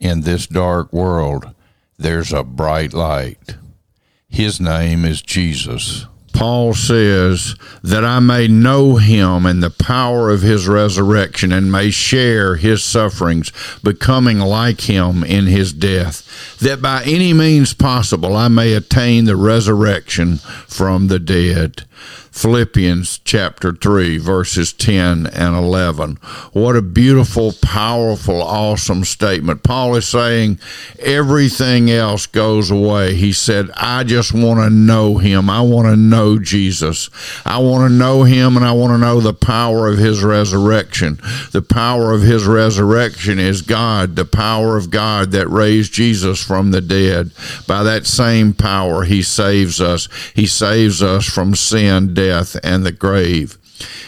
in this dark world, there's a bright light. His name is Jesus. Paul says that I may know him and the power of his resurrection and may share his sufferings, becoming like him in his death, that by any means possible I may attain the resurrection from the dead. Philippians chapter 3, verses 10 and 11. What a beautiful, powerful, awesome statement. Paul is saying everything else goes away. He said, I just want to know him. I want to know Jesus. I want to know him and I want to know the power of his resurrection. The power of his resurrection is God, the power of God that raised Jesus from the dead. By that same power, he saves us. He saves us from sin, death, and the grave.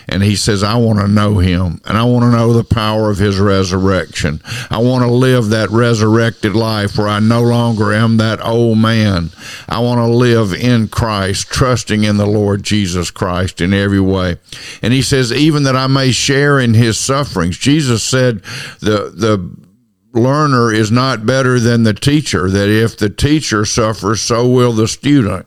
And he says, I want to know him and I want to know the power of his resurrection. I want to live that resurrected life where I no longer am that old man. I want to live in Christ, trusting in the Lord Jesus Christ in every way. And he says, even that I may share in his sufferings. Jesus said, the, the, learner is not better than the teacher, that if the teacher suffers, so will the student.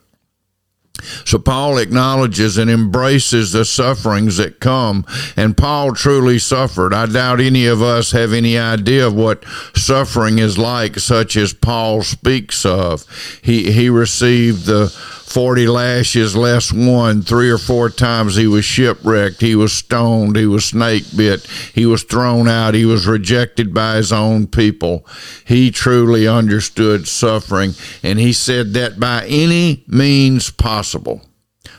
So Paul acknowledges and embraces the sufferings that come, and Paul truly suffered. I doubt any of us have any idea of what suffering is like, such as Paul speaks of. He he received the 40 lashes less one. Three or four times he was shipwrecked. He was stoned. He was snake bit. He was thrown out. He was rejected by his own people. He truly understood suffering. And he said that by any means possible,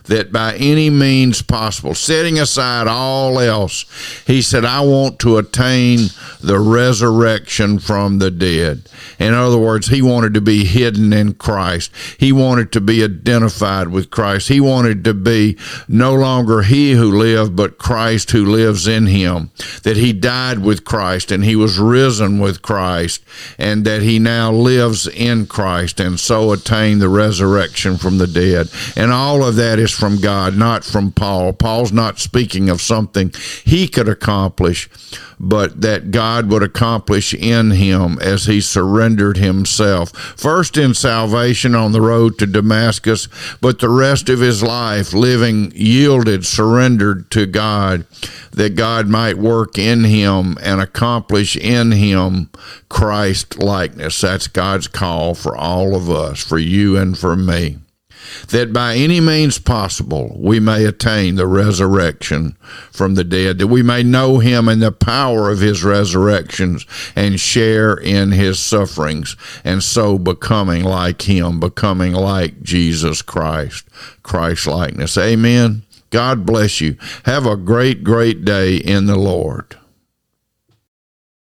that by any means possible, setting aside all else, he said, I want to attain the resurrection from the dead. In other words, he wanted to be hidden in Christ. He wanted to be identified with Christ. He wanted to be no longer he who lived, but Christ who lives in him. That he died with Christ and he was risen with Christ, and that he now lives in Christ and so attained the resurrection from the dead. And all of that is from God, not from Paul. Paul's not speaking of something he could accomplish, but that God would accomplish in him as he surrendered himself. First in salvation on the road to Damascus, but the rest of his life living yielded, surrendered to God, that God might work in him and accomplish in him Christ likeness. That's God's call for all of us, for you and for me that by any means possible we may attain the resurrection from the dead, that we may know him and the power of his resurrections and share in his sufferings, and so becoming like him, becoming like Jesus Christ, Christ likeness. Amen. God bless you. Have a great, great day in the Lord.